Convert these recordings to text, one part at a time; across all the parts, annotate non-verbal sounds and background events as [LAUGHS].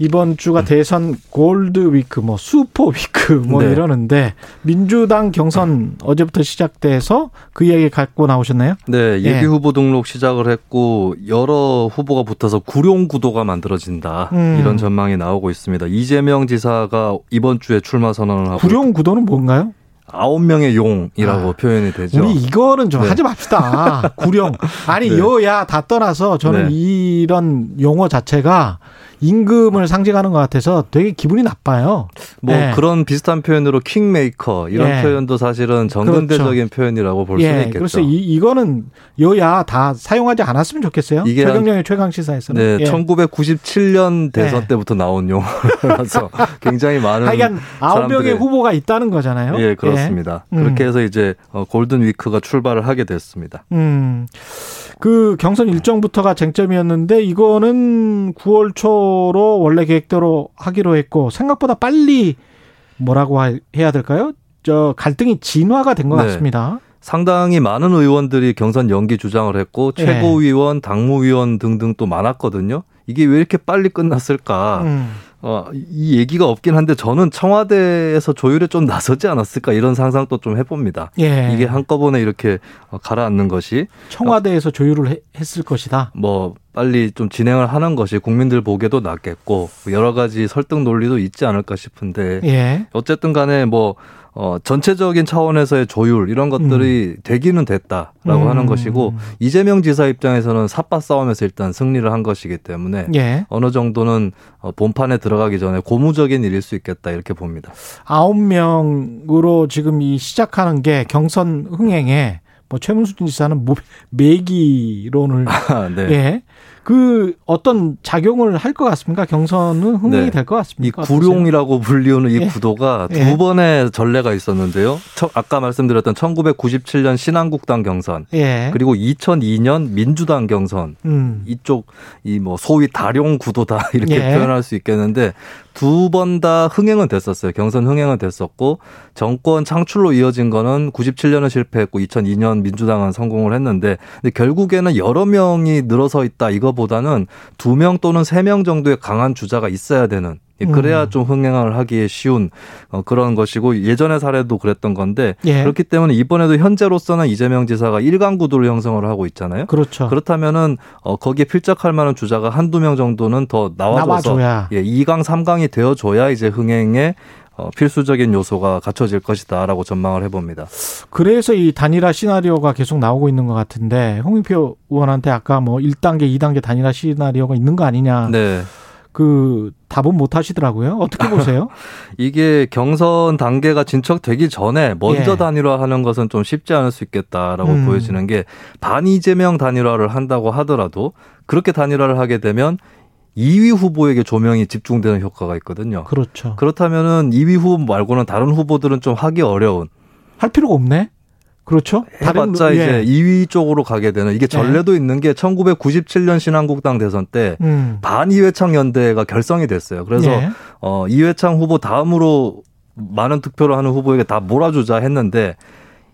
이번 주가 대선 gold week, 뭐 super week 뭐 네. 이러는데 민주당 경선 어제부터 시작돼서 그 이야기 갖고 나오셨나요? 네, 예비 예. 후보 등록 시작을 했고 여러 후보가 붙어서 구룡 구도가 만들어진다 음. 이런 전망이 나오고 있습니다. 이재명 지사가 이번 주에 출마 선언을 하고 구룡 구도는 뭔가요? 아홉 명의 용이라고 아, 표현이 되죠. 우리 이거는 좀 네. 하지 맙시다. 구룡. 아니 [LAUGHS] 네. 여야 다 떠나서 저는 네. 이런 용어 자체가 임금을 상징하는 것 같아서 되게 기분이 나빠요. 뭐 예. 그런 비슷한 표현으로 킹메이커 이런 예. 표현도 사실은 정근대적인 표현이라고 볼 수는 예, 있겠죠. 그래서 이, 이거는 여야 다 사용하지 않았으면 좋겠어요. 이게 최경영의 최강 시사에서는. 네, 예. 1997년 대선 예. 때부터 나온 용어라서 [LAUGHS] 굉장히 많은 하여간 아홉 명의 사람들의- 후보가 있다는 거잖아요. 예, 그렇습니다. 음. 그렇게 해서 이제 어, 골든 위크가 출발을 하게 됐습니다. 음. 그 경선 일정부터가 쟁점이었는데 이거는 9월 초로 원래 계획대로 하기로 했고 생각보다 빨리 뭐라고 하- 해야 될까요? 저 갈등이 진화가 된것 네. 같습니다. 상당히 많은 의원들이 경선 연기 주장을 했고 예. 최고위원, 당무위원 등등 또 많았거든요. 이게 왜 이렇게 빨리 끝났을까? 음. 어, 이 얘기가 없긴 한데 저는 청와대에서 조율에 좀 나서지 않았을까 이런 상상도 좀 해봅니다. 예. 이게 한꺼번에 이렇게 어, 가라앉는 것이 청와대에서 조율을 해- 했을 것이다. 뭐 빨리 좀 진행을 하는 것이 국민들 보기에도 낫겠고 여러 가지 설득 논리도 있지 않을까 싶은데 예. 어쨌든 간에 뭐 어, 전체적인 차원에서의 조율 이런 것들이 되기는 됐다라고 음. 하는 것이고 이재명 지사 입장에서는 삿바 싸움에서 일단 승리를 한 것이기 때문에 예. 어느 정도는 어, 본판에 들어가기 전에 고무적인 일일 수 있겠다 이렇게 봅니다. 아홉 명으로 지금 이 시작하는 게 경선 흥행에 뭐 최문수 지사는 뭐 [LAUGHS] 매기론을 네. 예. 그 어떤 작용을 할 것 같습니까? 경선은 흥행이 네. 될것 이? 구룡이라고 불리우는 이 예. 구도가 두 예. 번의 전례가 있었는데요. 처- 아까 말씀드렸던 1997년 신한국당 경선 예. 그리고 2002년 민주당 경선 음. 이쪽 이 뭐 소위 다룡 구도다 [LAUGHS] 이렇게 예. 표현할 수 있겠는데 두 번 다 흥행은 됐었어요. 경선 흥행은 됐었고 정권 창출로 이어진 거는 97년은 실패했고 2002년 민주당은 성공을 했는데 근데 결국에는 여러 명이 늘어서 있다 이거보다는 두 명 또는 세 명 정도의 강한 주자가 있어야 되는 예, 그래야 음. 좀 흥행을 하기에 쉬운 어, 그런 것이고 예전의 사례도 그랬던 건데 예. 그렇기 때문에 이번에도 현재로서는 이재명 지사가 일강 구도를 형성을 하고 있잖아요. 그렇죠. 그렇다면은 어 거기에 필적할 만한 주자가 한두 명 정도는 더 나와줘서 나와줘야. 예, 2강, 3강이 되어 줘야 이제 흥행에 어, 필수적인 요소가 갖춰질 것이다라고 전망을 해 봅니다. 그래서 이 단일화 시나리오가 계속 나오고 있는 것 같은데 홍익표 의원한테 아까 뭐 1단계, 2단계 단일화 시나리오가 있는 거 아니냐. 네. 그 답은 못 하시더라고요. 어떻게 보세요? [LAUGHS] 이게 경선 단계가 진척되기 전에 먼저 예. 단일화하는 것은 좀 쉽지 않을 수 있겠다라고 음. 보여지는 게 반이재명 단일화를 한다고 하더라도 그렇게 단일화를 하게 되면 2위 후보에게 조명이 집중되는 효과가 있거든요. 그렇죠. 그렇다면은 2위 후보 말고는 다른 후보들은 좀 하기 어려운 할 필요가 없네. 그렇죠? 해봤자 예. 이제 2위 쪽으로 가게 되는 이게 전례도 있는 게 1997년 신한국당 대선 때 음. 반이회창 연대가 결성이 됐어요. 그래서 예. 어 이회창 후보 다음으로 많은 득표를 하는 후보에게 다 몰아주자 했는데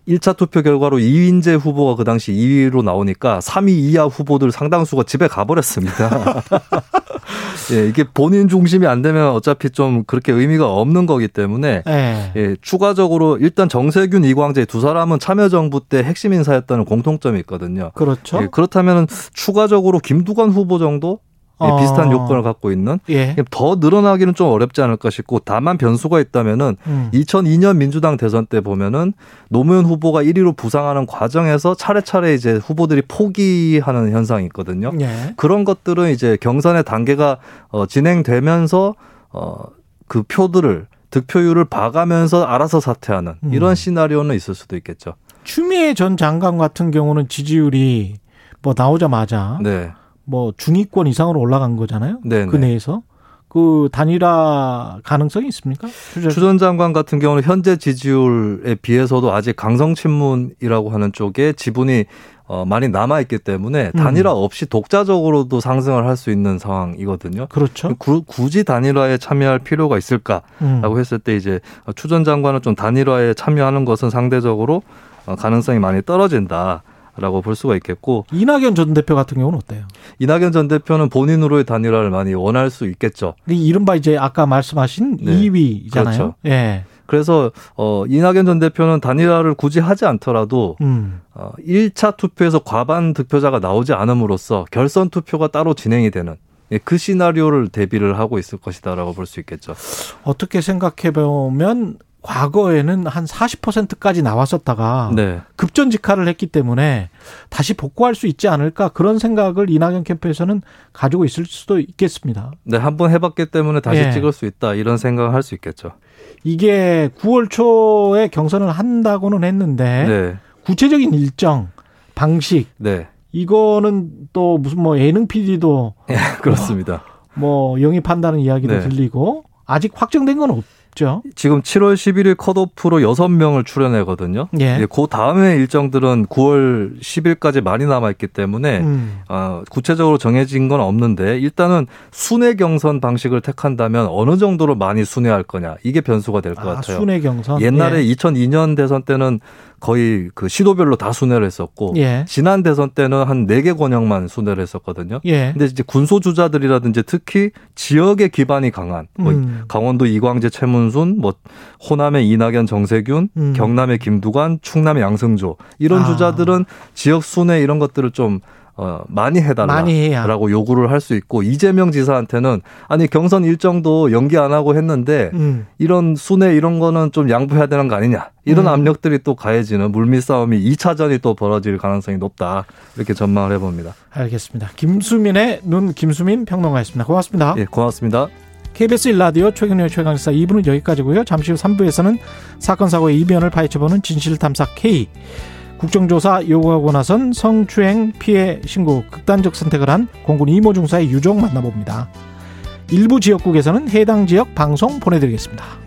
1차 투표 결과로 이인재 후보가 그 당시 2위로 나오니까 3위 이하 후보들 상당수가 집에 가버렸습니다. [LAUGHS] 예, 이게 본인 중심이 안 되면 어차피 좀 그렇게 의미가 없는 거기 때문에 예. 예, 추가적으로 일단 정세균, 이광재 두 사람은 참여정부 때 핵심 인사였다는 공통점이 있거든요. 그렇죠. 예, 그렇다면 추가적으로 김두관 후보 정도 예, 어. 비슷한 요건을 갖고 있는 예. 더 늘어나기는 좀 어렵지 않을까 싶고 다만 변수가 있다면은 음. 2002년 민주당 대선 때 보면은 노무현 후보가 1위로 부상하는 과정에서 차례차례 이제 후보들이 포기하는 현상이 있거든요. 예. 그런 것들은 이제 경선의 단계가 어, 진행되면서 어, 그 표들을 득표율을 봐가면서 알아서 사퇴하는 음. 이런 시나리오는 있을 수도 있겠죠. 추미애 전 장관 같은 경우는 지지율이 뭐 나오자마자 네. 뭐 중위권 이상으로 올라간 거잖아요. 네, 그 네. 내에서 그 단일화 가능성이 있습니까? 추전, 추전 장관 같은 경우는 현재 지지율에 비해서도 아직 강성 친문이라고 하는 쪽에 지분이 어, 많이 남아 있기 때문에 음. 단일화 없이 독자적으로도 상승을 할 수 있는 상황이거든요. 그렇죠. 구, 굳이 단일화에 참여할 필요가 있을까라고 음. 했을 때 이제 추 전 장관은 좀 단일화에 참여하는 것은 상대적으로 어, 가능성이 많이 떨어진다. 라고 볼 수가 있겠고 이낙연 전 대표 같은 경우는 어때요? 이낙연 전 대표는 본인으로의 단일화를 많이 원할 수 있겠죠. 이른바 이제 아까 말씀하신 네. 2위잖아요. 그렇죠. 예. 그래서 어 이낙연 전 대표는 단일화를 굳이 하지 않더라도 음. 어 1차 투표에서 과반 득표자가 나오지 않음으로써 결선 투표가 따로 진행이 되는 예, 그 시나리오를 대비를 하고 있을 것이다라고 볼 수 있겠죠. 어떻게 생각해 보면 과거에는 한 40%까지 나왔었다가 네. 급전 직하를 했기 때문에 다시 복구할 수 있지 않을까 그런 생각을 이낙연 캠프에서는 가지고 있을 수도 있겠습니다. 네, 한 번 해봤기 때문에 다시 예. 찍을 수 있다 이런 생각을 할 수 있겠죠. 이게 9월 초에 경선을 한다고는 했는데 네. 구체적인 일정, 방식 네. 이거는 또 무슨 뭐 예능 PD도 예, 그렇습니다. 뭐, 뭐 영입한다는 이야기도 네. 들리고 아직 확정된 건 없. 있죠. 지금 7월 11일 컷오프로 6명을 출연하거든요. 예. 그 다음에 일정들은 9월 10일까지 많이 남아 있기 때문에 음. 어, 구체적으로 정해진 건 없는데 일단은 순회 경선 방식을 택한다면 어느 정도로 많이 순회할 거냐 이게 변수가 될것 아, 같아요. 순회 경선. 옛날에 예. 2002년 대선 때는 거의 그 시도별로 다 순회를 했었고 예. 지난 대선 때는 한 네 개 권역만 순회를 했었거든요. 예. 근데 이제 군소 주자들이라든지 특히 지역의 기반이 강한 뭐 음. 강원도 이광재 최문순 뭐 호남의 이낙연 정세균, 음. 경남의 김두관, 충남의 양승조 이런 아. 주자들은 지역 순회 이런 것들을 좀 어, 많이 해달라라고 요구를 할 수 있고 이재명 지사한테는 아니 경선 일정도 연기 안 하고 했는데 음. 이런 순회 이런 거는 좀 양보해야 되는 거 아니냐 이런 음. 압력들이 또 가해지는 물밑 싸움이 2차전이 또 벌어질 가능성이 높다 이렇게 전망을 해봅니다. 알겠습니다. 김수민의 눈 김수민 평론가였습니다. 고맙습니다. 예, 고맙습니다. KBS 1라디오 최경련의 최강사 2부는 여기까지고요. 잠시 후 3부에서는 사건 사고의 이변을 파헤쳐보는 진실탐사 K 국정조사 요구하고 나선 성추행 피해 신고 극단적 선택을 한 공군 이모 중사의 유족 만나봅니다. 일부 지역국에서는 해당 지역 방송 보내드리겠습니다.